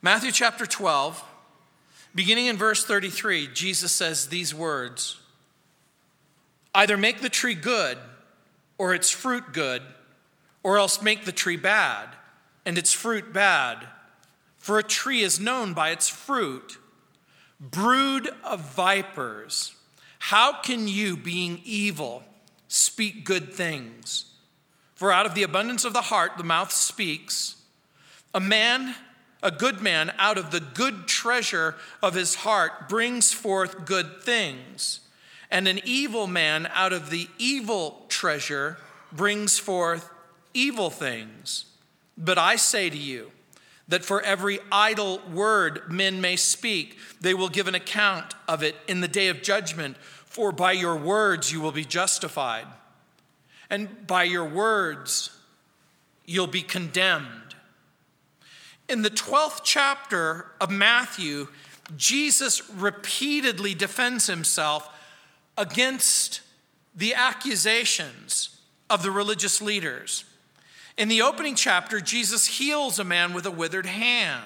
Matthew chapter 12, beginning in verse 33, Jesus says these words Either make the tree good, or its fruit good, or else make the tree bad, and its fruit bad. For a tree is known by its fruit. Brood of vipers, how can you, being evil, speak good things? For out of the abundance of the heart, the mouth speaks. A man, a good man, out of the good treasure of his heart brings forth good things. And an evil man, out of the evil treasure, brings forth evil things. But I say to you, that for every idle word men may speak, they will give an account of it in the day of judgment. For by your words you will be justified, and by your words you'll be condemned. In the 12th chapter of Matthew, Jesus repeatedly defends himself against the accusations of the religious leaders. In the opening chapter, Jesus heals a man with a withered hand.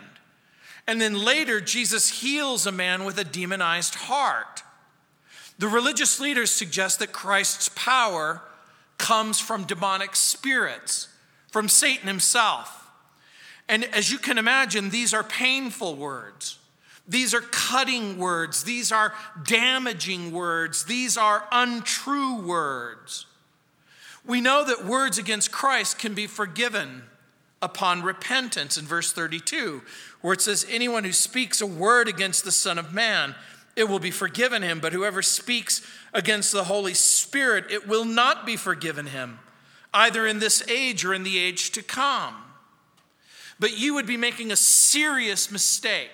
And then later, Jesus heals a man with a demonized heart. The religious leaders suggest that Christ's power comes from demonic spirits, from Satan himself. And as you can imagine, these are painful words. These are cutting words. These are damaging words. These are untrue words. We know that words against Christ can be forgiven upon repentance in verse 32, where it says, Anyone who speaks a word against the Son of Man, it will be forgiven him, but whoever speaks against the Holy Spirit, it will not be forgiven him, either in this age or in the age to come. But you would be making a serious mistake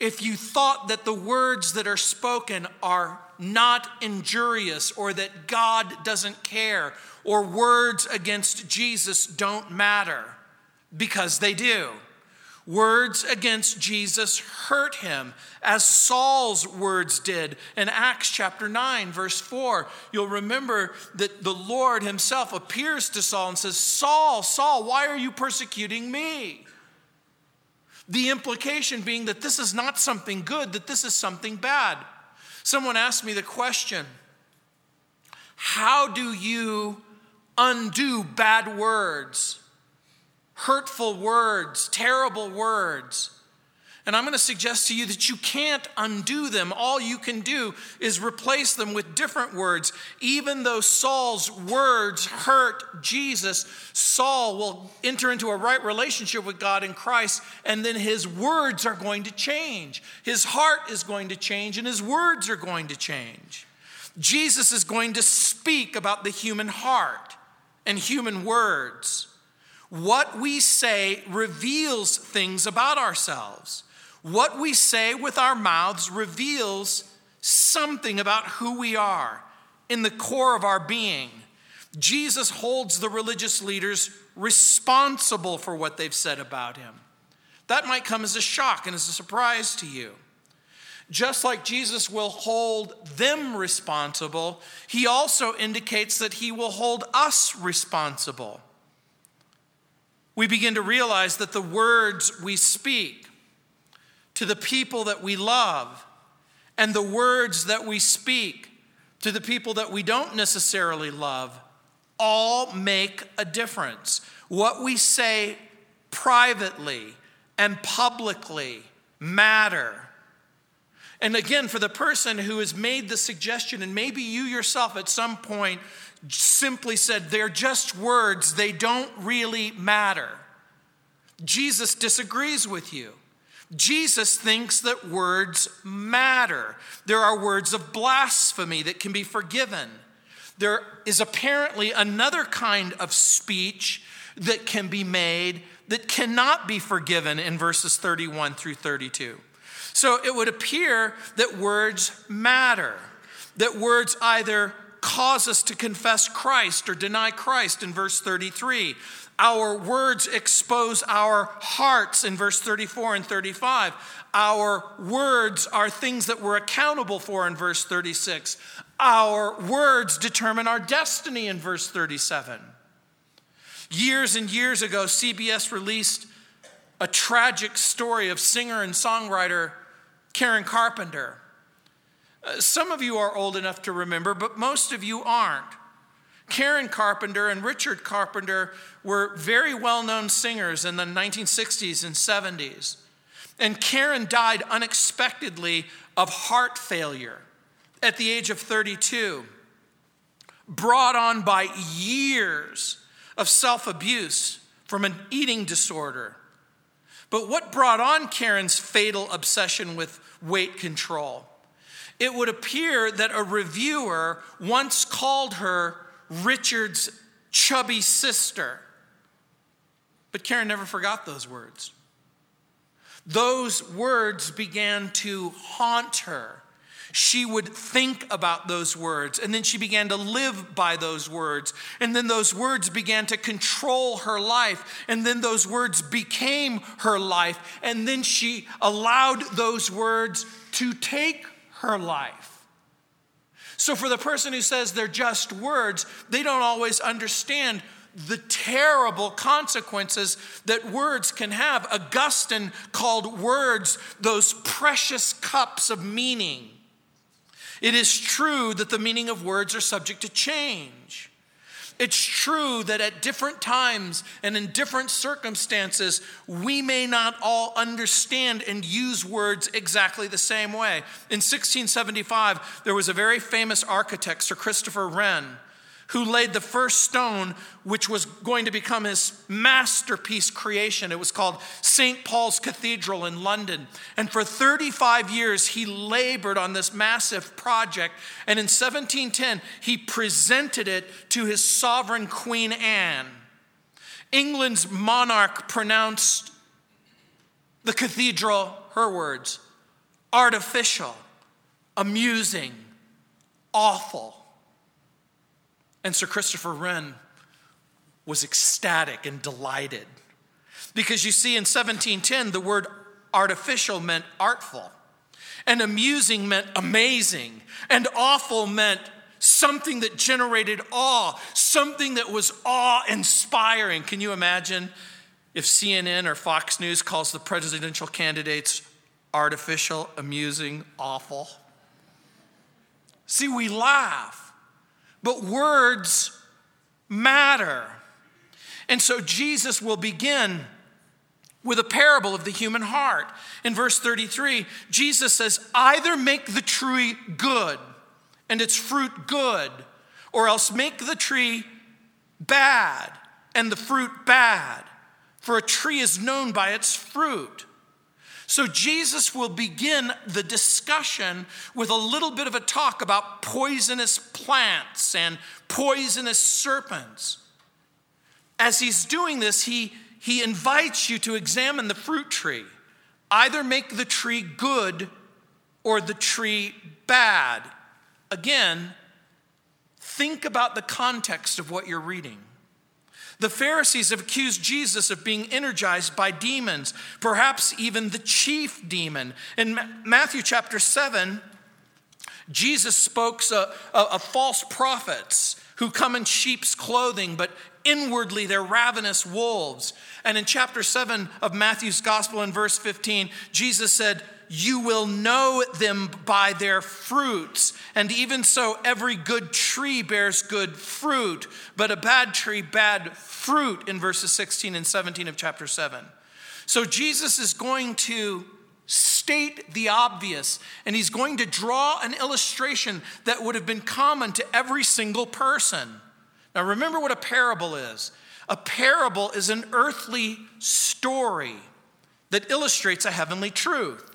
if you thought that the words that are spoken are not injurious or that God doesn't care or words against Jesus don't matter, because they do. Words against Jesus hurt him, as Saul's words did in Acts chapter 9, verse 4. You'll remember that the Lord himself appears to Saul and says, Saul, Saul, why are you persecuting me? The implication being that this is not something good, that this is something bad. Someone asked me the question How do you undo bad words, hurtful words, terrible words? And I'm going to suggest to you that you can't undo them. All you can do is replace them with different words. Even though Saul's words hurt Jesus, Saul will enter into a right relationship with God in Christ, and then his words are going to change. His heart is going to change, and his words are going to change. Jesus is going to speak about the human heart and human words. What we say reveals things about ourselves. What we say with our mouths reveals something about who we are in the core of our being. Jesus holds the religious leaders responsible for what they've said about him. That might come as a shock and as a surprise to you. Just like Jesus will hold them responsible, he also indicates that he will hold us responsible. We begin to realize that the words we speak, to the people that we love and the words that we speak to the people that we don't necessarily love all make a difference. What we say privately and publicly matter. And again, for the person who has made the suggestion, and maybe you yourself at some point simply said, they're just words, they don't really matter. Jesus disagrees with you. Jesus thinks that words matter. There are words of blasphemy that can be forgiven. There is apparently another kind of speech that can be made that cannot be forgiven in verses 31 through 32. So it would appear that words matter, that words either cause us to confess Christ or deny Christ in verse 33, our words expose our hearts in verse 34 and 35. Our words are things that we're accountable for in verse 36. Our words determine our destiny in verse 37. Years and years ago, CBS released a tragic story of singer and songwriter Karen Carpenter. Uh, some of you are old enough to remember, but most of you aren't. Karen Carpenter and Richard Carpenter were very well known singers in the 1960s and 70s. And Karen died unexpectedly of heart failure at the age of 32, brought on by years of self abuse from an eating disorder. But what brought on Karen's fatal obsession with weight control? It would appear that a reviewer once called her Richard's chubby sister. But Karen never forgot those words. Those words began to haunt her. She would think about those words, and then she began to live by those words. And then those words began to control her life, and then those words became her life. And then she allowed those words to take her life. So, for the person who says they're just words, they don't always understand the terrible consequences that words can have. Augustine called words those precious cups of meaning. It is true that the meaning of words are subject to change. It's true that at different times and in different circumstances, we may not all understand and use words exactly the same way. In 1675, there was a very famous architect, Sir Christopher Wren who laid the first stone, which was going to become his masterpiece creation. It was called St. Paul's Cathedral in London. And for 35 years, he labored on this massive project. And in 1710, he presented it to his sovereign Queen Anne. England's monarch pronounced the cathedral, her words, artificial, amusing, awful. And Sir Christopher Wren was ecstatic and delighted. Because you see, in 1710, the word artificial meant artful, and amusing meant amazing, and awful meant something that generated awe, something that was awe inspiring. Can you imagine if CNN or Fox News calls the presidential candidates artificial, amusing, awful? See, we laugh but words matter. And so Jesus will begin with a parable of the human heart. In verse 33, Jesus says, Either make the tree good and its fruit good, or else make the tree bad and the fruit bad. For a tree is known by its fruit. So Jesus will begin the discussion with a little bit of a talk about poisonous plants and poisonous serpents. As he's doing this, he, he invites you to examine the fruit tree. Either make the tree good or the tree bad. Again, think about the context of what you're reading. The Pharisees have accused Jesus of being energized by demons, perhaps even the chief demon. In Matthew chapter 7, Jesus spoke of, of false prophets who come in sheep's clothing, but inwardly they're ravenous wolves. And in chapter 7 of Matthew's gospel, in verse 15, Jesus said, you will know them by their fruits. And even so, every good tree bears good fruit, but a bad tree, bad fruit, in verses 16 and 17 of chapter 7. So Jesus is going to state the obvious, and he's going to draw an illustration that would have been common to every single person. Now, remember what a parable is a parable is an earthly story that illustrates a heavenly truth.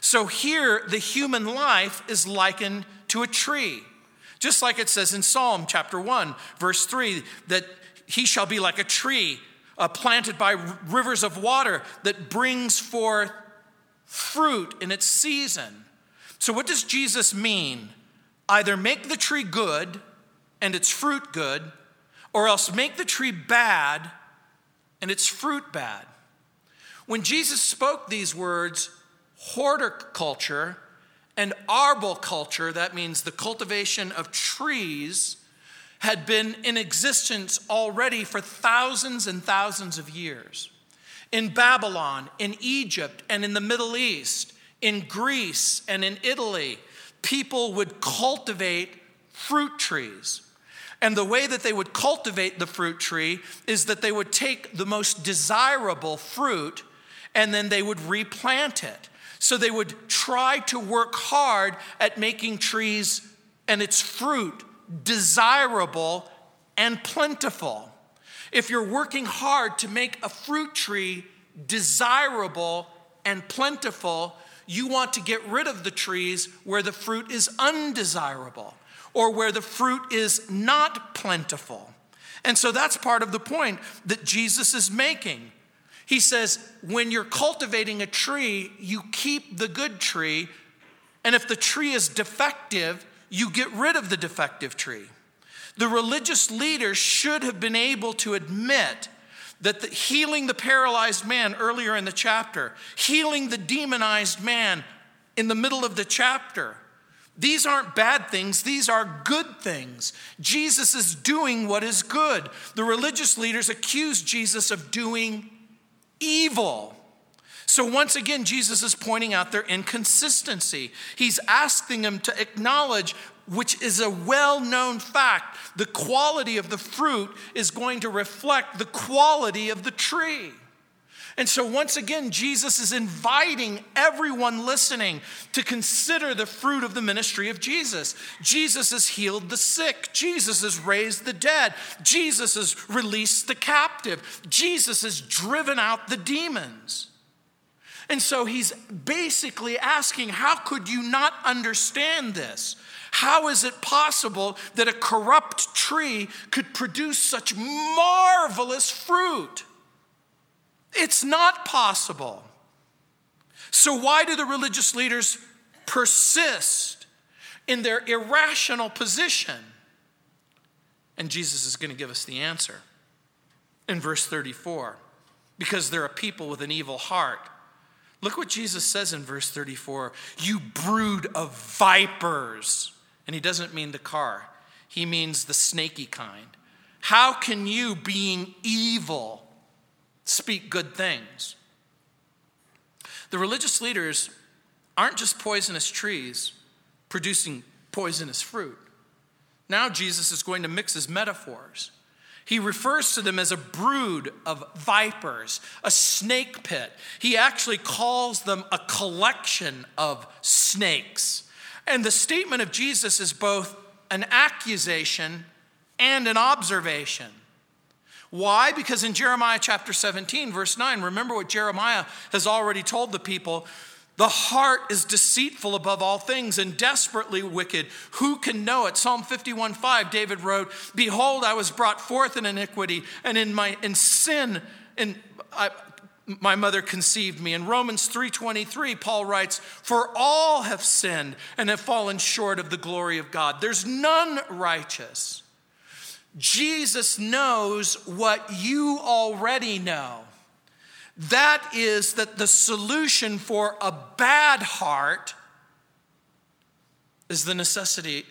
So here, the human life is likened to a tree. Just like it says in Psalm chapter 1, verse 3, that he shall be like a tree uh, planted by rivers of water that brings forth fruit in its season. So, what does Jesus mean? Either make the tree good and its fruit good, or else make the tree bad and its fruit bad. When Jesus spoke these words, horticulture and arboriculture, that means the cultivation of trees, had been in existence already for thousands and thousands of years. in Babylon, in Egypt, and in the Middle East, in Greece, and in Italy, people would cultivate fruit trees. And the way that they would cultivate the fruit tree is that they would take the most desirable fruit and then they would replant it. So they would try to work hard at making trees and its fruit desirable and plentiful. If you're working hard to make a fruit tree desirable and plentiful, you want to get rid of the trees where the fruit is undesirable or where the fruit is not plentiful. And so that's part of the point that Jesus is making. He says, when you're cultivating a tree, you keep the good tree, and if the tree is defective, you get rid of the defective tree. The religious leaders should have been able to admit that the, healing the paralyzed man earlier in the chapter, healing the demonized man in the middle of the chapter, these aren't bad things, these are good things. Jesus is doing what is good. The religious leaders accuse Jesus of doing evil. So, once again, Jesus is pointing out their inconsistency. He's asking them to acknowledge, which is a well known fact, the quality of the fruit is going to reflect the quality of the tree. And so, once again, Jesus is inviting everyone listening to consider the fruit of the ministry of Jesus. Jesus has healed the sick, Jesus has raised the dead, Jesus has released the captive, Jesus has driven out the demons. And so he's basically asking, How could you not understand this? How is it possible that a corrupt tree could produce such marvelous fruit? It's not possible. So, why do the religious leaders persist in their irrational position? And Jesus is going to give us the answer in verse 34 because they're a people with an evil heart. Look what Jesus says in verse 34 You brood of vipers. And he doesn't mean the car, he means the snaky kind. How can you, being evil, speak good things. The religious leaders aren't just poisonous trees producing poisonous fruit. Now Jesus is going to mix his metaphors. He refers to them as a brood of vipers, a snake pit. He actually calls them a collection of snakes. And the statement of Jesus is both an accusation and an observation. Why? Because in Jeremiah chapter 17, verse 9, remember what Jeremiah has already told the people the heart is deceitful above all things and desperately wicked. Who can know it? Psalm 51 5, David wrote, Behold, I was brought forth in iniquity, and in my in sin, and I, my mother conceived me. In Romans 3:23, Paul writes, For all have sinned and have fallen short of the glory of God. There's none righteous. Jesus knows what you already know. That is that the solution for a bad heart is the necessity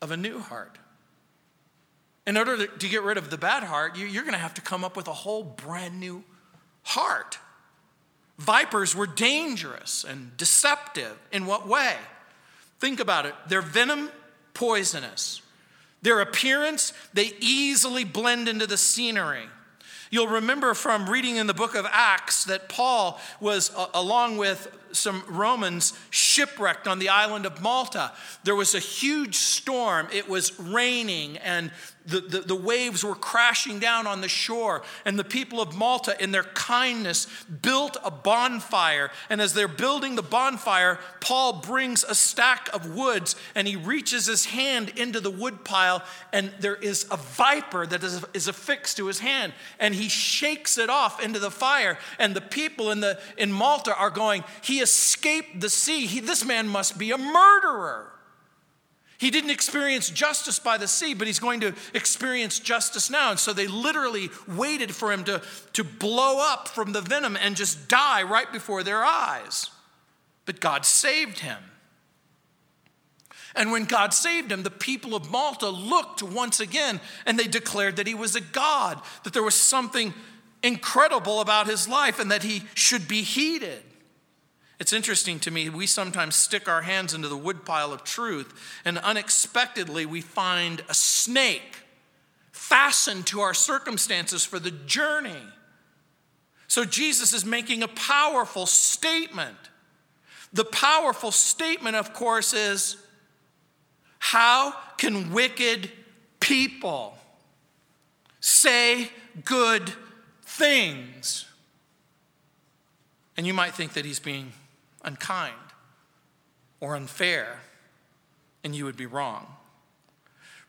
of a new heart. In order to get rid of the bad heart, you're going to have to come up with a whole brand new heart. Vipers were dangerous and deceptive. In what way? Think about it. Their venom, poisonous. Their appearance, they easily blend into the scenery. You'll remember from reading in the book of Acts that Paul was, uh, along with some Romans, shipwrecked on the island of Malta. There was a huge storm. It was raining, and the, the, the, waves were crashing down on the shore, and the people of Malta, in their kindness, built a bonfire. And as they're building the bonfire, Paul brings a stack of woods and he reaches his hand into the wood pile, and there is a viper that is, is affixed to his hand, and he shakes it off into the fire. And the people in, the, in Malta are going, He escaped the sea. He, this man must be a murderer. He didn't experience justice by the sea, but he's going to experience justice now. And so they literally waited for him to, to blow up from the venom and just die right before their eyes. But God saved him. And when God saved him, the people of Malta looked once again and they declared that he was a God, that there was something incredible about his life and that he should be heeded. It's interesting to me, we sometimes stick our hands into the woodpile of truth, and unexpectedly we find a snake fastened to our circumstances for the journey. So Jesus is making a powerful statement. The powerful statement, of course, is how can wicked people say good things? And you might think that he's being unkind or unfair, and you would be wrong.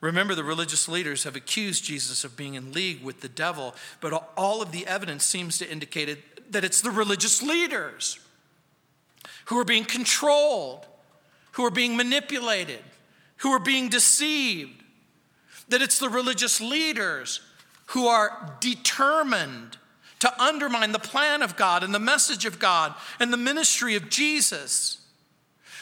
Remember, the religious leaders have accused Jesus of being in league with the devil, but all of the evidence seems to indicate that it's the religious leaders who are being controlled, who are being manipulated, who are being deceived, that it's the religious leaders who are determined to undermine the plan of God and the message of God and the ministry of Jesus.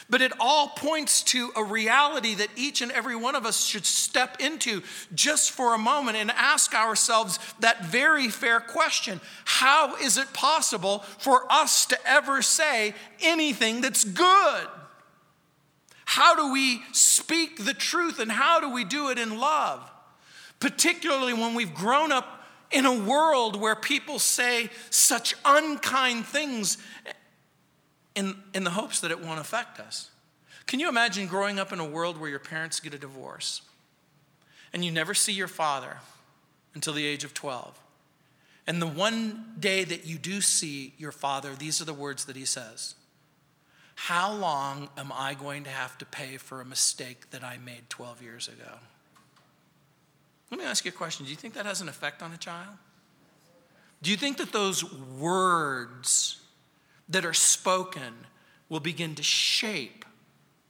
But it all points to a reality that each and every one of us should step into just for a moment and ask ourselves that very fair question How is it possible for us to ever say anything that's good? How do we speak the truth and how do we do it in love? Particularly when we've grown up in a world where people say such unkind things in, in the hopes that it won't affect us. Can you imagine growing up in a world where your parents get a divorce and you never see your father until the age of 12? And the one day that you do see your father, these are the words that he says How long am I going to have to pay for a mistake that I made 12 years ago? Let me ask you a question. Do you think that has an effect on a child? Do you think that those words that are spoken will begin to shape,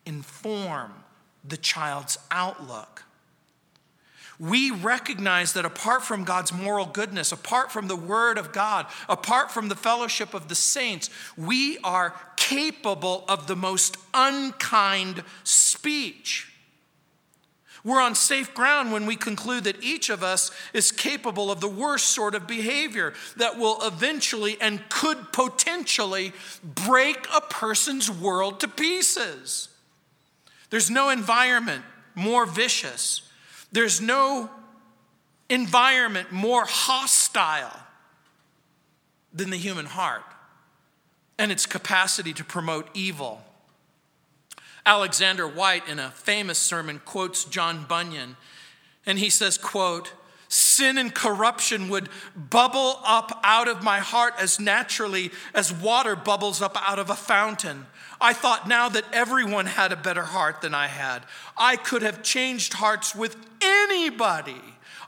inform the child's outlook? We recognize that apart from God's moral goodness, apart from the Word of God, apart from the fellowship of the saints, we are capable of the most unkind speech. We're on safe ground when we conclude that each of us is capable of the worst sort of behavior that will eventually and could potentially break a person's world to pieces. There's no environment more vicious, there's no environment more hostile than the human heart and its capacity to promote evil Alexander Whyte, in a famous sermon, quotes John Bunyan, and he says, quote, sin and corruption would bubble up out of my heart as naturally as water bubbles up out of a fountain. I thought now that everyone had a better heart than I had. I could have changed hearts with anybody.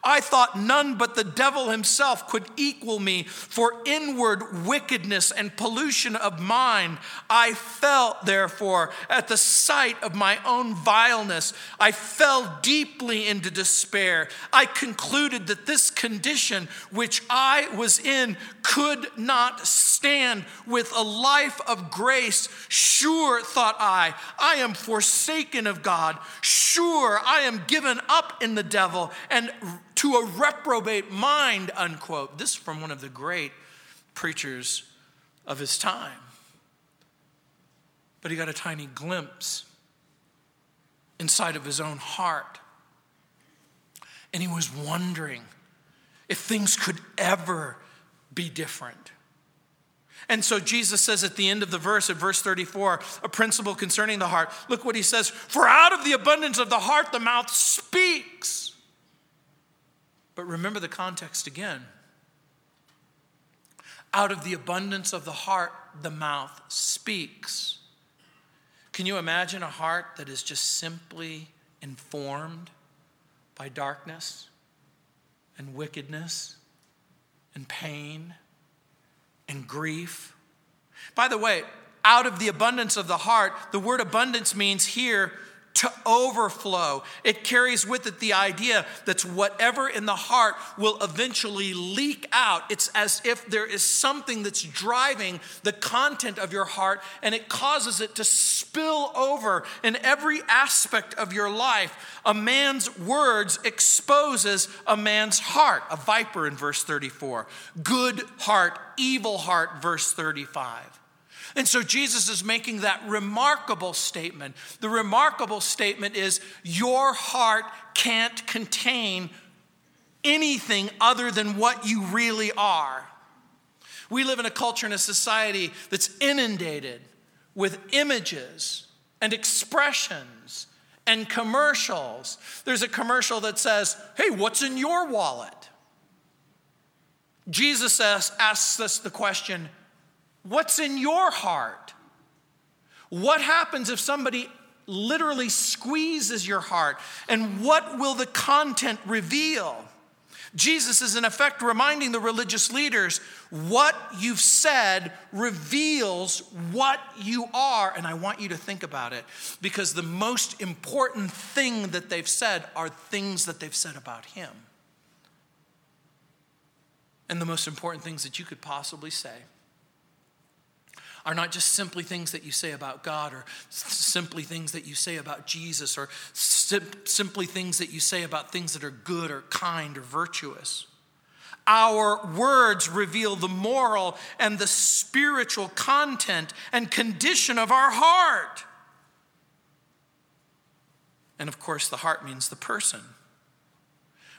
I thought none but the devil himself could equal me for inward wickedness and pollution of mind. I felt, therefore, at the sight of my own vileness, I fell deeply into despair. I concluded that this condition which I was in could not stand with a life of grace. Sure, thought I, I am forsaken of God. Sure, I am given up in the devil and to a reprobate mind, unquote. This is from one of the great preachers of his time. But he got a tiny glimpse inside of his own heart. And he was wondering if things could ever be different. And so Jesus says at the end of the verse, at verse 34, a principle concerning the heart. Look what he says For out of the abundance of the heart, the mouth speaks. But remember the context again. Out of the abundance of the heart, the mouth speaks. Can you imagine a heart that is just simply informed by darkness and wickedness and pain and grief? By the way, out of the abundance of the heart, the word abundance means here to overflow. It carries with it the idea that whatever in the heart will eventually leak out. It's as if there is something that's driving the content of your heart and it causes it to spill over in every aspect of your life. A man's words exposes a man's heart. A viper in verse 34. Good heart, evil heart, verse 35. And so Jesus is making that remarkable statement. The remarkable statement is your heart can't contain anything other than what you really are. We live in a culture and a society that's inundated with images and expressions and commercials. There's a commercial that says, Hey, what's in your wallet? Jesus asks us the question, What's in your heart? What happens if somebody literally squeezes your heart? And what will the content reveal? Jesus is, in effect, reminding the religious leaders what you've said reveals what you are. And I want you to think about it because the most important thing that they've said are things that they've said about Him. And the most important things that you could possibly say are not just simply things that you say about God or simply things that you say about Jesus or sim- simply things that you say about things that are good or kind or virtuous. Our words reveal the moral and the spiritual content and condition of our heart. And of course, the heart means the person.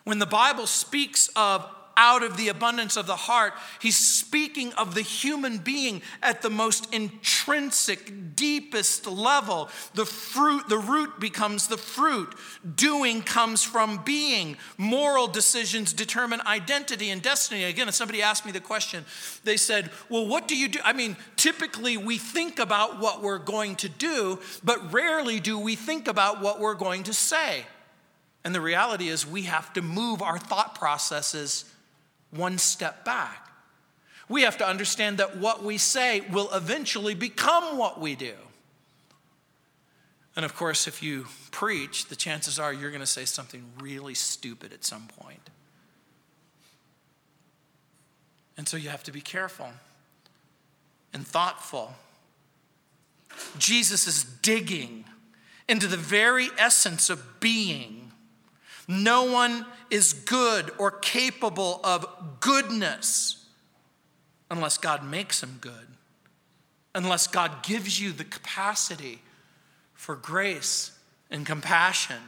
When the Bible speaks of out of the abundance of the heart. He's speaking of the human being at the most intrinsic, deepest level. The fruit, the root becomes the fruit. Doing comes from being. Moral decisions determine identity and destiny. Again, if somebody asked me the question, they said, Well, what do you do? I mean, typically we think about what we're going to do, but rarely do we think about what we're going to say. And the reality is, we have to move our thought processes one step back. We have to understand that what we say will eventually become what we do. And of course, if you preach, the chances are you're going to say something really stupid at some point. And so you have to be careful and thoughtful. Jesus is digging into the very essence of being no one is good or capable of goodness unless God makes him good, unless God gives you the capacity for grace and compassion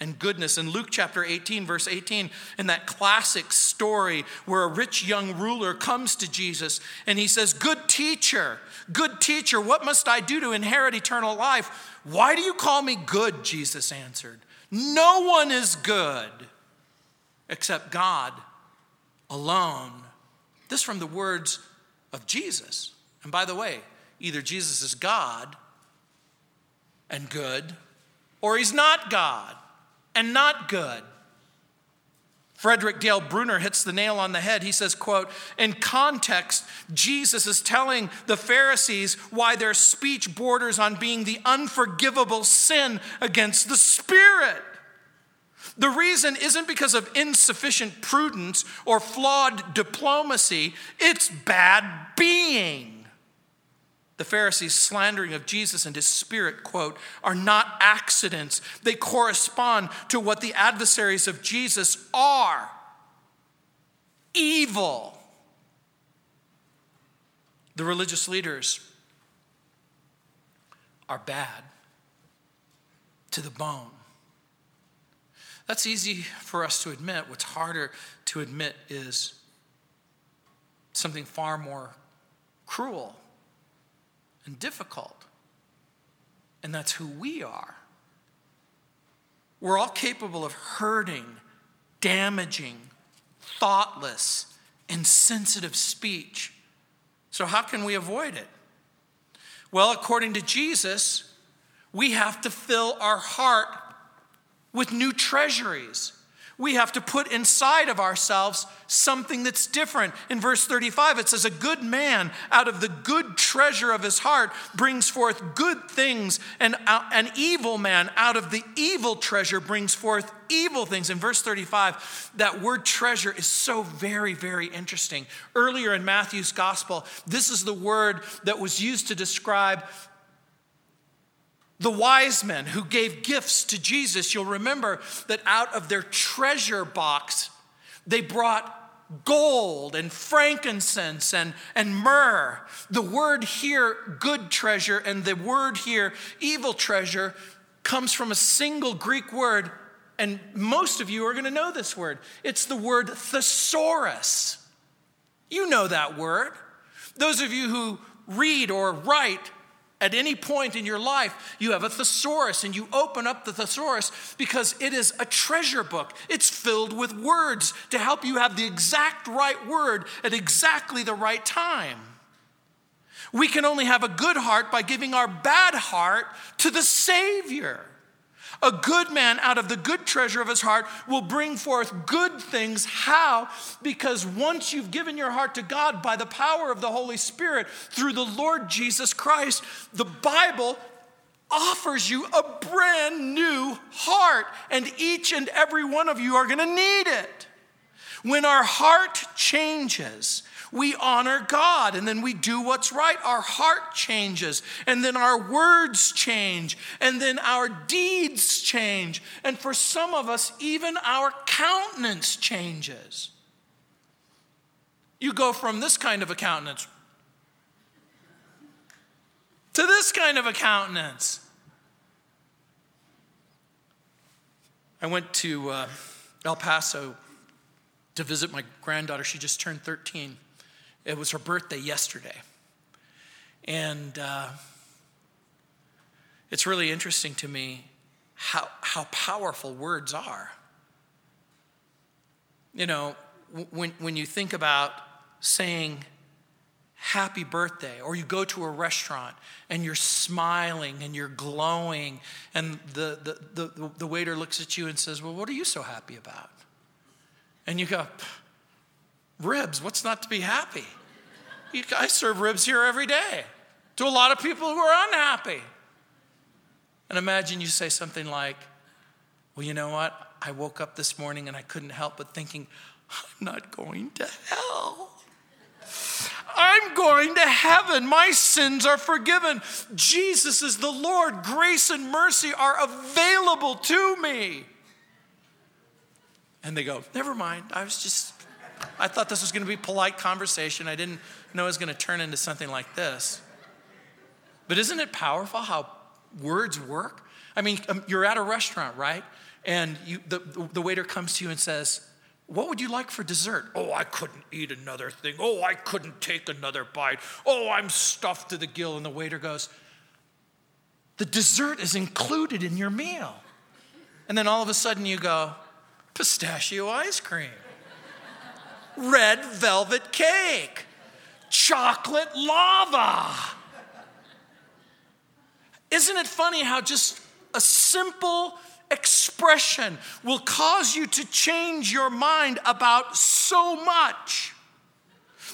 and goodness. In Luke chapter 18, verse 18, in that classic story where a rich young ruler comes to Jesus and he says, Good teacher, good teacher, what must I do to inherit eternal life? Why do you call me good? Jesus answered. No one is good except God alone. This from the words of Jesus. And by the way, either Jesus is God and good, or he's not God and not good. Frederick Dale Bruner hits the nail on the head. He says, quote, in context, Jesus is telling the Pharisees why their speech borders on being the unforgivable sin against the Spirit. The reason isn't because of insufficient prudence or flawed diplomacy, it's bad being. The Pharisees' slandering of Jesus and his spirit, quote, are not accidents. They correspond to what the adversaries of Jesus are evil. The religious leaders are bad to the bone. That's easy for us to admit. What's harder to admit is something far more cruel and difficult. And that's who we are. We're all capable of hurting, damaging, thoughtless, insensitive speech. So, how can we avoid it? Well, according to Jesus, we have to fill our heart with new treasuries. We have to put inside of ourselves something that's different. In verse 35, it says, A good man out of the good treasure of his heart brings forth good things, and uh, an evil man out of the evil treasure brings forth evil things. In verse 35, that word treasure is so very, very interesting. Earlier in Matthew's gospel, this is the word that was used to describe the wise men who gave gifts to Jesus, you'll remember that out of their treasure box, they brought gold and frankincense and, and myrrh. The word here, good treasure, and the word here, evil treasure, comes from a single Greek word, and most of you are going to know this word. It's the word thesaurus. You know that word. Those of you who read or write at any point in your life, you have a thesaurus and you open up the thesaurus because it is a treasure book. It's filled with words to help you have the exact right word at exactly the right time. We can only have a good heart by giving our bad heart to the Savior. A good man out of the good treasure of his heart will bring forth good things. How? Because once you've given your heart to God by the power of the Holy Spirit through the Lord Jesus Christ, the Bible offers you a brand new heart, and each and every one of you are going to need it. When our heart changes, we honor God and then we do what's right. Our heart changes and then our words change and then our deeds change. And for some of us, even our countenance changes. You go from this kind of a countenance to this kind of a countenance. I went to uh, El Paso to visit my granddaughter. She just turned 13. It was her birthday yesterday. And uh, it's really interesting to me how, how powerful words are. You know, when, when you think about saying happy birthday, or you go to a restaurant and you're smiling and you're glowing, and the, the, the, the waiter looks at you and says, Well, what are you so happy about? And you go, Ribs, what's not to be happy? I serve ribs here every day to a lot of people who are unhappy. And imagine you say something like, Well, you know what? I woke up this morning and I couldn't help but thinking, I'm not going to hell. I'm going to heaven. My sins are forgiven. Jesus is the Lord. Grace and mercy are available to me. And they go, Never mind. I was just I thought this was going to be polite conversation. I didn't know it was going to turn into something like this. But isn't it powerful how words work? I mean, um, you're at a restaurant, right? And you, the, the waiter comes to you and says, What would you like for dessert? Oh, I couldn't eat another thing. Oh, I couldn't take another bite. Oh, I'm stuffed to the gill. And the waiter goes, The dessert is included in your meal. And then all of a sudden you go, Pistachio ice cream red velvet cake, chocolate lava. Isn't it funny how just a simple expression will cause you to change your mind about so much?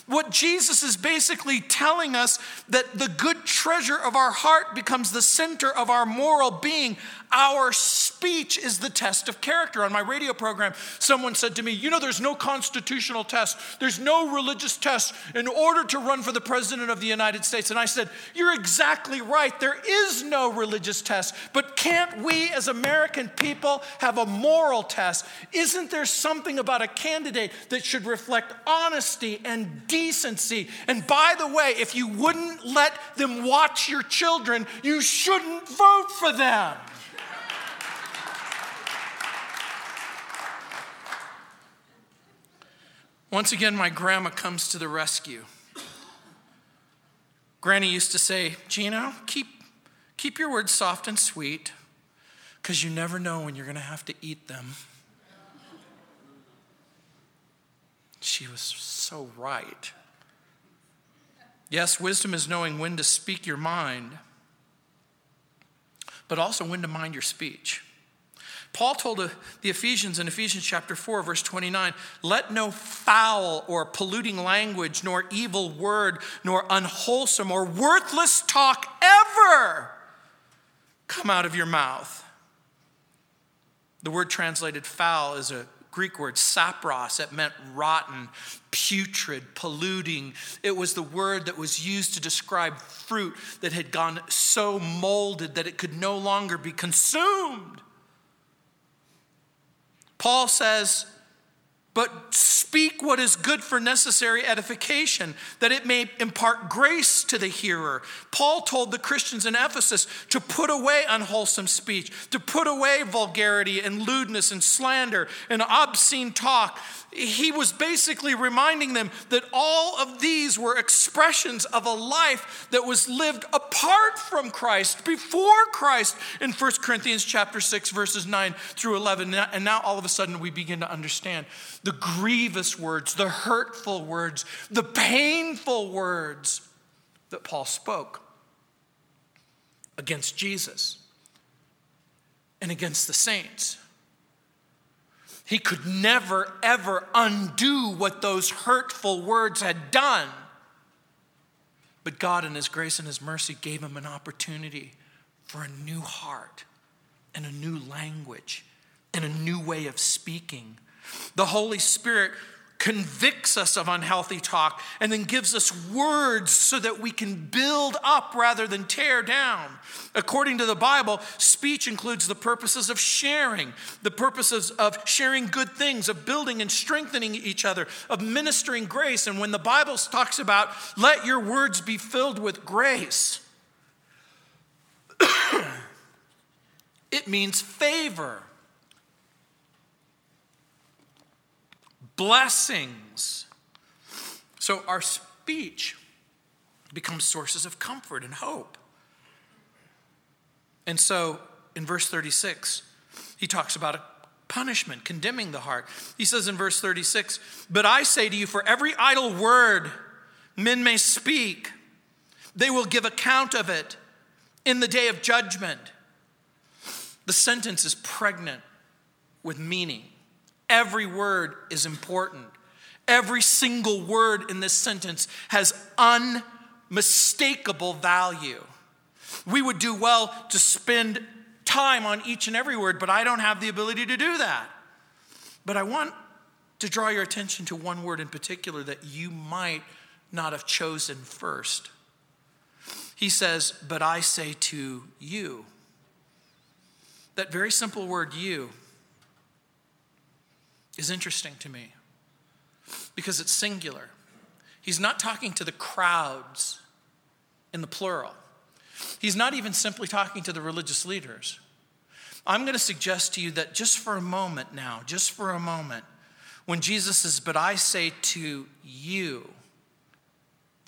What Jesus is basically telling us that the good treasure of our heart becomes the center of our moral being. Our speech is the test of character. On my radio program, someone said to me, You know, there's no constitutional test, there's no religious test in order to run for the president of the United States. And I said, You're exactly right. There is no religious test. But can't we as American people have a moral test? Isn't there something about a candidate that should reflect honesty and decency? And by the way, if you wouldn't let them watch your children, you shouldn't vote for them. Once again, my grandma comes to the rescue. Granny used to say, Gino, keep, keep your words soft and sweet, because you never know when you're going to have to eat them. She was so right. Yes, wisdom is knowing when to speak your mind, but also when to mind your speech. Paul told the Ephesians in Ephesians chapter 4, verse 29 let no foul or polluting language, nor evil word, nor unwholesome or worthless talk ever come out of your mouth. The word translated foul is a Greek word, sapros. It meant rotten, putrid, polluting. It was the word that was used to describe fruit that had gone so molded that it could no longer be consumed. Paul says, but speak what is good for necessary edification, that it may impart grace to the hearer. Paul told the Christians in Ephesus to put away unwholesome speech, to put away vulgarity and lewdness and slander and obscene talk he was basically reminding them that all of these were expressions of a life that was lived apart from Christ, before Christ, in 1 Corinthians chapter 6, verses 9 through 11. And now all of a sudden we begin to understand the grievous words, the hurtful words, the painful words that Paul spoke against Jesus and against the saints. He could never, ever undo what those hurtful words had done. But God, in His grace and His mercy, gave him an opportunity for a new heart and a new language and a new way of speaking. The Holy Spirit convicts us of unhealthy talk, and then gives us words so that we can build up rather than tear down. According to the Bible, speech includes the purposes of sharing, the purposes of sharing good things, of building and strengthening each other, of ministering grace. And when the Bible talks about let your words be filled with grace, it means favor. Blessings. So our speech becomes sources of comfort and hope. And so in verse 36, he talks about a punishment, condemning the heart. He says in verse 36, But I say to you, for every idle word men may speak, they will give account of it in the day of judgment. The sentence is pregnant with meaning. Every word is important. Every single word in this sentence has unmistakable value. We would do well to spend time on each and every word, but I don't have the ability to do that. But I want to draw your attention to one word in particular that you might not have chosen first. He says, But I say to you. That very simple word, you, is interesting to me because it's singular. He's not talking to the crowds in the plural. He's not even simply talking to the religious leaders. I'm going to suggest to you that just for a moment now, just for a moment, when Jesus says, But I say to you,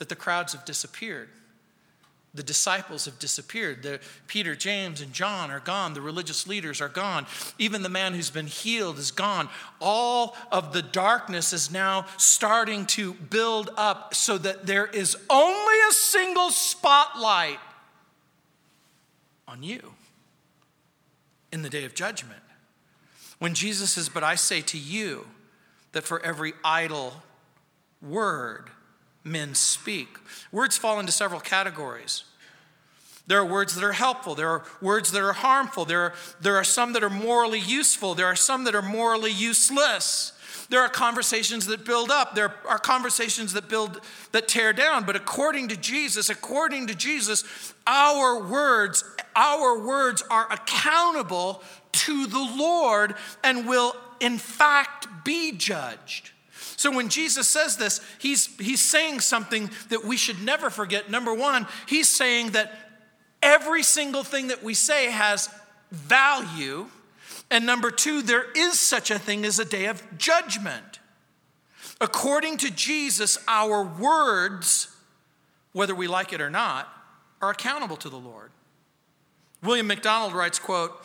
that the crowds have disappeared. The disciples have disappeared. The, Peter, James, and John are gone. The religious leaders are gone. Even the man who's been healed is gone. All of the darkness is now starting to build up so that there is only a single spotlight on you in the day of judgment. When Jesus says, But I say to you that for every idle word, men speak. Words fall into several categories. There are words that are helpful. There are words that are harmful. There are, there are some that are morally useful. There are some that are morally useless. There are conversations that build up. There are conversations that build that tear down. But according to Jesus, according to Jesus, our words, our words are accountable to the Lord and will in fact be judged. So when Jesus says this, he's, he's saying something that we should never forget. Number one, he's saying that every single thing that we say has value. And number two, there is such a thing as a day of judgment. According to Jesus, our words, whether we like it or not, are accountable to the Lord. William MacDonald writes, quote,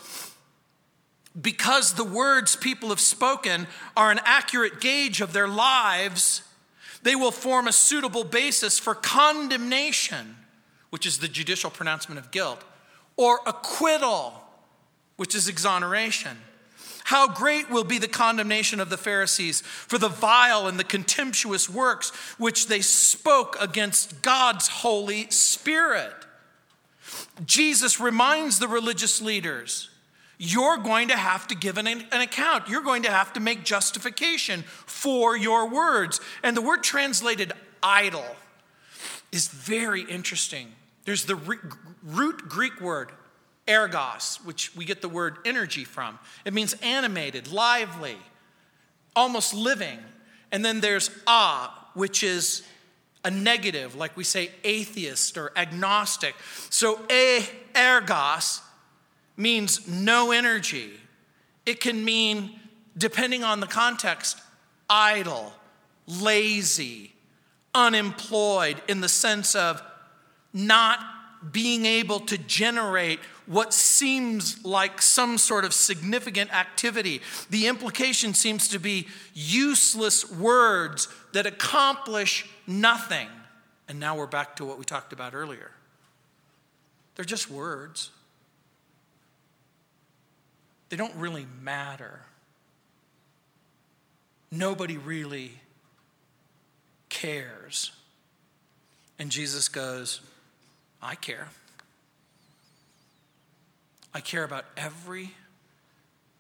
because the words people have spoken are an accurate gauge of their lives, they will form a suitable basis for condemnation, which is the judicial pronouncement of guilt, or acquittal, which is exoneration. How great will be the condemnation of the Pharisees for the vile and the contemptuous works which they spoke against God's Holy Spirit. Jesus reminds the religious leaders you're going to have to give an, an, account. You're going to have to make justification for your words. And the word translated idle is very interesting. There's the root Greek word ergos, which we get the word energy from. It means animated, lively, almost living. And then there's a, which is a negative, like we say atheist or agnostic. So a ergos means no energy. It can mean, depending on the context, idle, lazy, unemployed in the sense of not being able to generate what seems like some sort of significant activity. The implication seems to be useless words that accomplish nothing. And now we're back to what we talked about earlier. They're just words, they don't really matter. Nobody really cares. And Jesus goes, I care. I care about every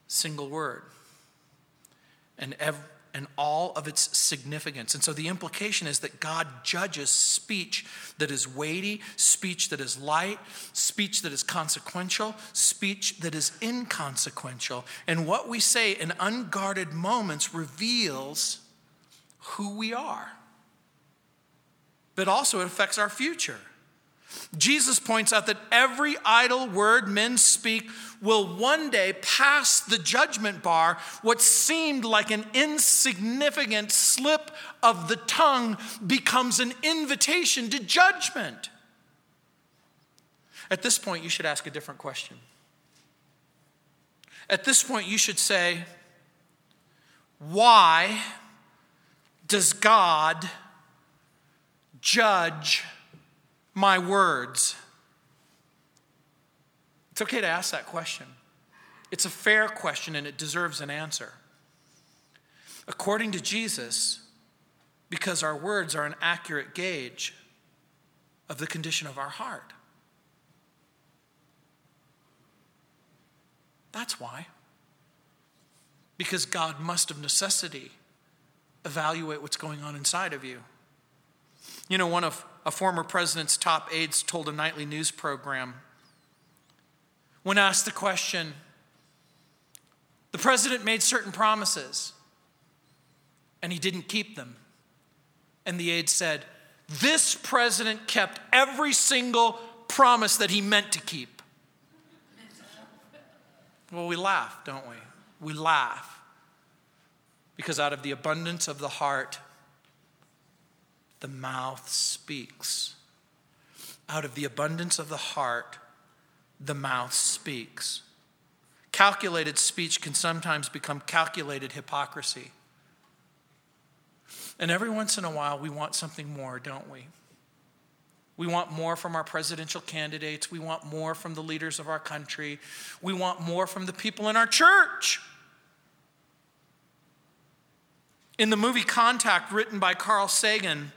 single word and, every, and all of its significance. And so the implication is that God judges speech that is weighty, speech that is light, speech that is consequential, speech that is inconsequential. And what we say in unguarded moments reveals who we are, but also it affects our future. Jesus points out that every idle word men speak will one day pass the judgment bar. What seemed like an insignificant slip of the tongue becomes an invitation to judgment. At this point, you should ask a different question. At this point, you should say, Why does God judge? My words? It's okay to ask that question. It's a fair question and it deserves an answer. According to Jesus, because our words are an accurate gauge of the condition of our heart. That's why. Because God must, of necessity, evaluate what's going on inside of you. You know, one of a former president's top aides told a nightly news program when asked the question, the president made certain promises and he didn't keep them. And the aide said, This president kept every single promise that he meant to keep. Well, we laugh, don't we? We laugh because out of the abundance of the heart, the mouth speaks. Out of the abundance of the heart, the mouth speaks. Calculated speech can sometimes become calculated hypocrisy. And every once in a while, we want something more, don't we? We want more from our presidential candidates. We want more from the leaders of our country. We want more from the people in our church. In the movie Contact, written by Carl Sagan,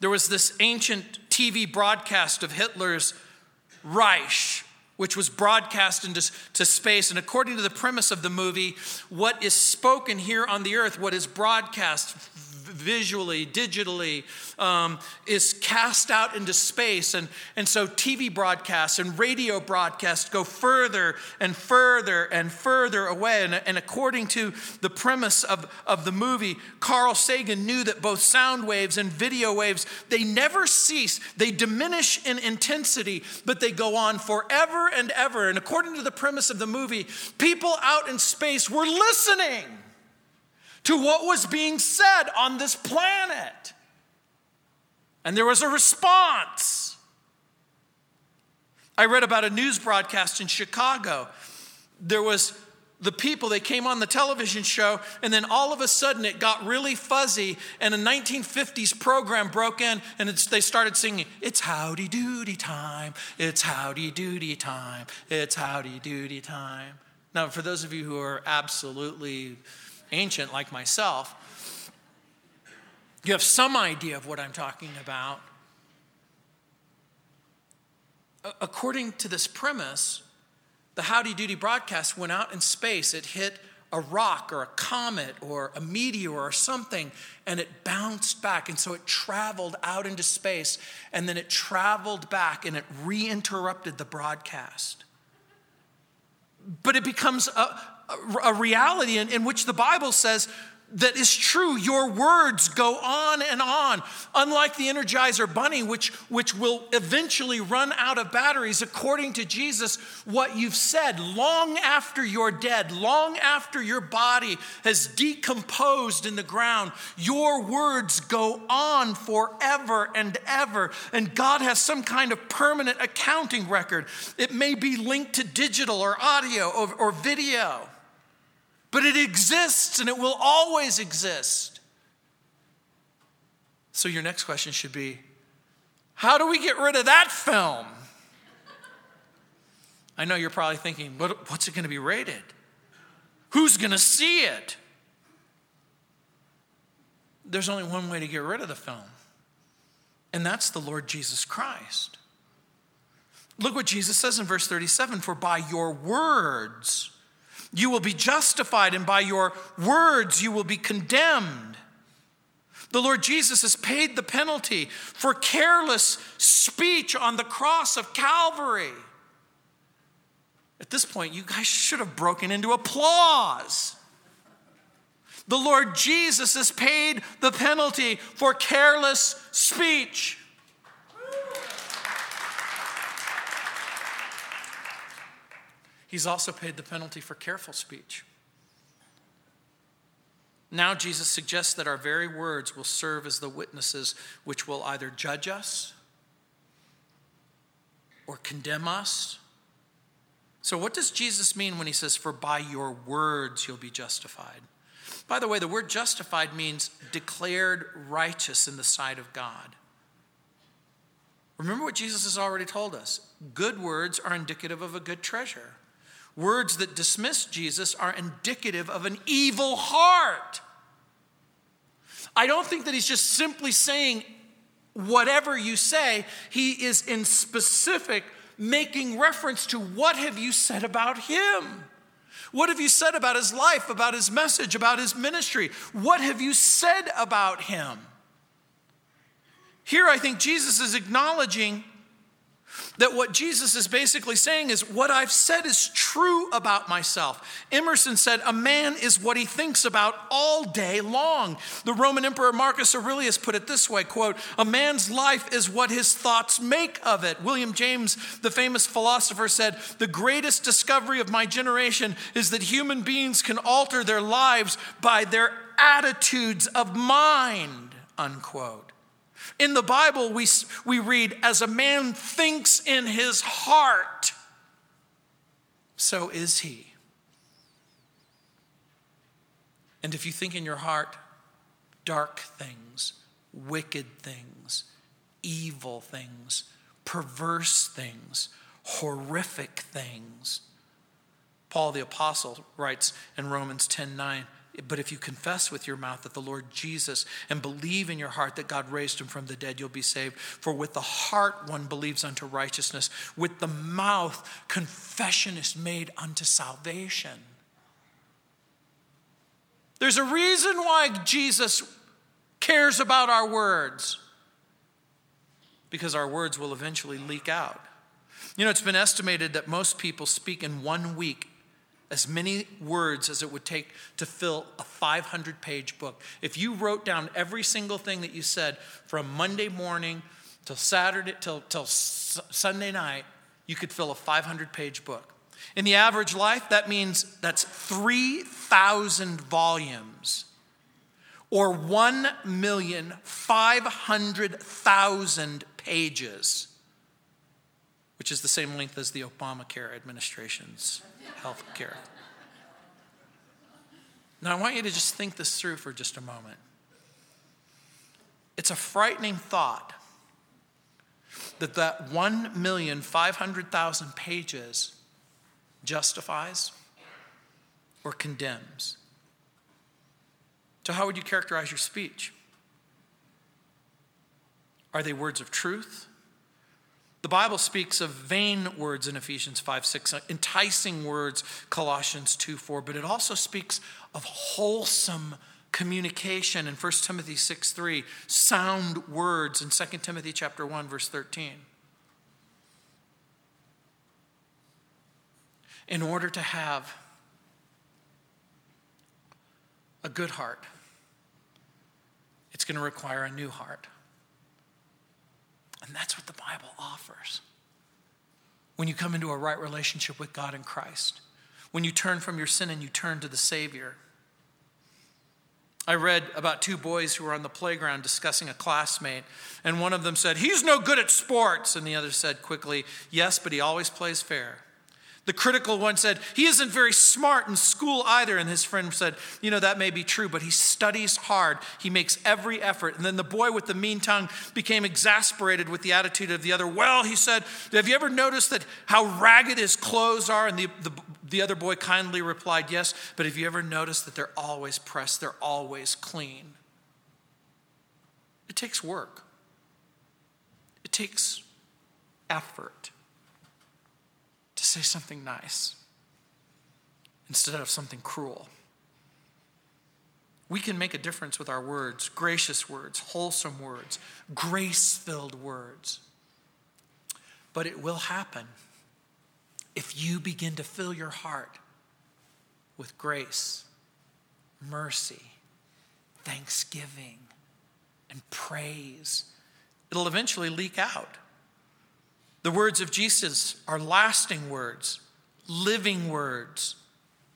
there was this ancient TV broadcast of Hitler's Reich, which was broadcast into to space. And according to the premise of the movie, what is spoken here on the earth, what is broadcast visually, digitally, um, is cast out into space. And, and so TV broadcasts and radio broadcasts go further and further and further away. And, and according to the premise of, of the movie, Carl Sagan knew that both sound waves and video waves, they never cease. They diminish in intensity, but they go on forever and ever. And according to the premise of the movie, people out in space were listening to what was being said on this planet. And there was a response. I read about a news broadcast in Chicago. There was the people, they came on the television show, and then all of a sudden it got really fuzzy, and a 1950s program broke in, and they started singing, It's howdy doody time, it's howdy doody time, it's howdy doody time. Now, for those of you who are absolutely ancient like myself, you have some idea of what I'm talking about. According to this premise, the Howdy Doody broadcast went out in space. It hit a rock or a comet or a meteor or something, and it bounced back. And so it traveled out into space, and then it traveled back and it reinterrupted the broadcast. But it becomes a, a, a reality in, in which the Bible says that is true. Your words go on and on. Unlike the Energizer Bunny, which, which will eventually run out of batteries, according to Jesus, what you've said long after you're dead, long after your body has decomposed in the ground, your words go on forever and ever. And God has some kind of permanent accounting record. It may be linked to digital or audio or, or video but it exists and it will always exist. So, your next question should be how do we get rid of that film? I know you're probably thinking, what, what's it going to be rated? Who's going to see it? There's only one way to get rid of the film, and that's the Lord Jesus Christ. Look what Jesus says in verse 37 For by your words, you will be justified, and by your words you will be condemned. The Lord Jesus has paid the penalty for careless speech on the cross of Calvary. At this point, you guys should have broken into applause. The Lord Jesus has paid the penalty for careless speech. He's also paid the penalty for careful speech. Now, Jesus suggests that our very words will serve as the witnesses which will either judge us or condemn us. So, what does Jesus mean when he says, For by your words you'll be justified? By the way, the word justified means declared righteous in the sight of God. Remember what Jesus has already told us good words are indicative of a good treasure. Words that dismiss Jesus are indicative of an evil heart. I don't think that he's just simply saying, whatever you say, he is in specific making reference to what have you said about him? What have you said about his life, about his message, about his ministry? What have you said about him? Here, I think Jesus is acknowledging that what Jesus is basically saying is, What I've said is true about myself. Emerson said, A man is what he thinks about all day long. The Roman Emperor Marcus Aurelius put it this way quote, A man's life is what his thoughts make of it. William James, the famous philosopher, said, The greatest discovery of my generation is that human beings can alter their lives by their attitudes of mind, unquote. In the Bible, we, we read, as a man thinks in his heart, so is he. And if you think in your heart dark things, wicked things, evil things, perverse things, horrific things, Paul the Apostle writes in Romans 10 9, but if you confess with your mouth that the Lord Jesus and believe in your heart that God raised him from the dead, you'll be saved. For with the heart one believes unto righteousness, with the mouth confession is made unto salvation. There's a reason why Jesus cares about our words, because our words will eventually leak out. You know, it's been estimated that most people speak in one week as many words as it would take to fill a 500 page book. If you wrote down every single thing that you said from Monday morning till Saturday till, till Sunday night, you could fill a 500 page book. In the average life, that means that's 3,000 volumes or 1,500,000 pages, which is the same length as the Obamacare administration's health care. Now, I want you to just think this through for just a moment. It's a frightening thought that that 1,500,000 pages justifies, or condemns. So, how would you characterize your speech? Are they words of truth? The Bible speaks of vain words in Ephesians 5 6, uh, enticing words, Colossians 2 4, but it also speaks of wholesome communication in 1 Timothy 6 3, sound words in 2 Timothy chapter 1, verse 13. In order to have a good heart, it's going to require a new heart. And that's what the Bible offers. When you come into a right relationship with God in Christ, when you turn from your sin and you turn to the Savior. I read about two boys who were on the playground discussing a classmate, and one of them said, He's no good at sports. And the other said quickly, Yes, but he always plays fair. The critical one said, He isn't very smart in school either. And his friend said, You know, that may be true, but he studies hard. He makes every effort. And then the boy with the mean tongue became exasperated with the attitude of the other. Well, he said, Have you ever noticed that how ragged his clothes are? And the, the, the other boy kindly replied, Yes, but have you ever noticed that they're always pressed, they're always clean? It takes work, it takes effort to say something nice instead of something cruel. We can make a difference with our words gracious words, wholesome words, grace filled words. But it will happen if you begin to fill your heart with grace, mercy, thanksgiving, and praise. It'll eventually leak out. The words of Jesus are lasting words, living words,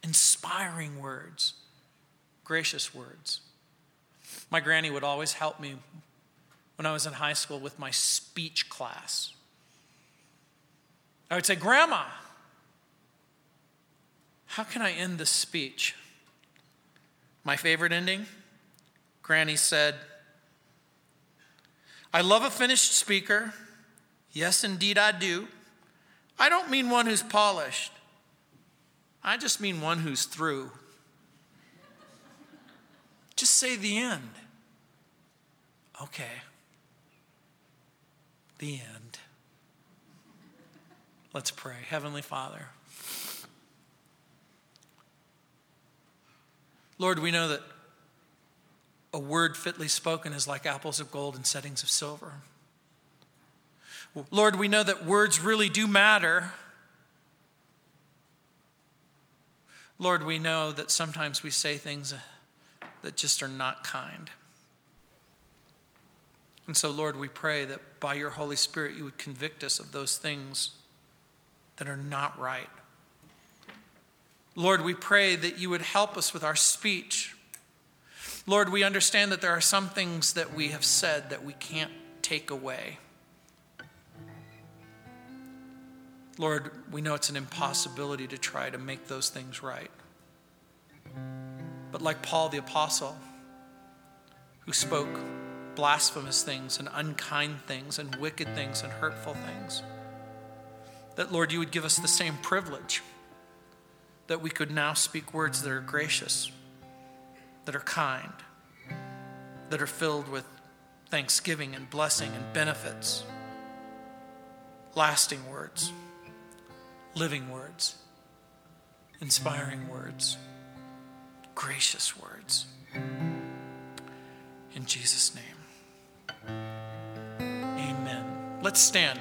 inspiring words, gracious words. My granny would always help me when I was in high school with my speech class. I would say, Grandma, how can I end this speech? My favorite ending? Granny said, I love a finished speaker Yes, indeed, I do. I don't mean one who's polished, I just mean one who's through. Just say the end. Okay. The end. Let's pray. Heavenly Father, Lord, we know that a word fitly spoken is like apples of gold in settings of silver. Lord, we know that words really do matter. Lord, we know that sometimes we say things that just are not kind. And so, Lord, we pray that by your Holy Spirit you would convict us of those things that are not right. Lord, we pray that you would help us with our speech. Lord, we understand that there are some things that we have said that we can't take away. Lord, we know it's an impossibility to try to make those things right. But like Paul the Apostle, who spoke blasphemous things and unkind things and wicked things and hurtful things, that, Lord, you would give us the same privilege that we could now speak words that are gracious, that are kind, that are filled with thanksgiving and blessing and benefits, lasting words living words, inspiring words, gracious words. In Jesus' name, amen. Let's stand.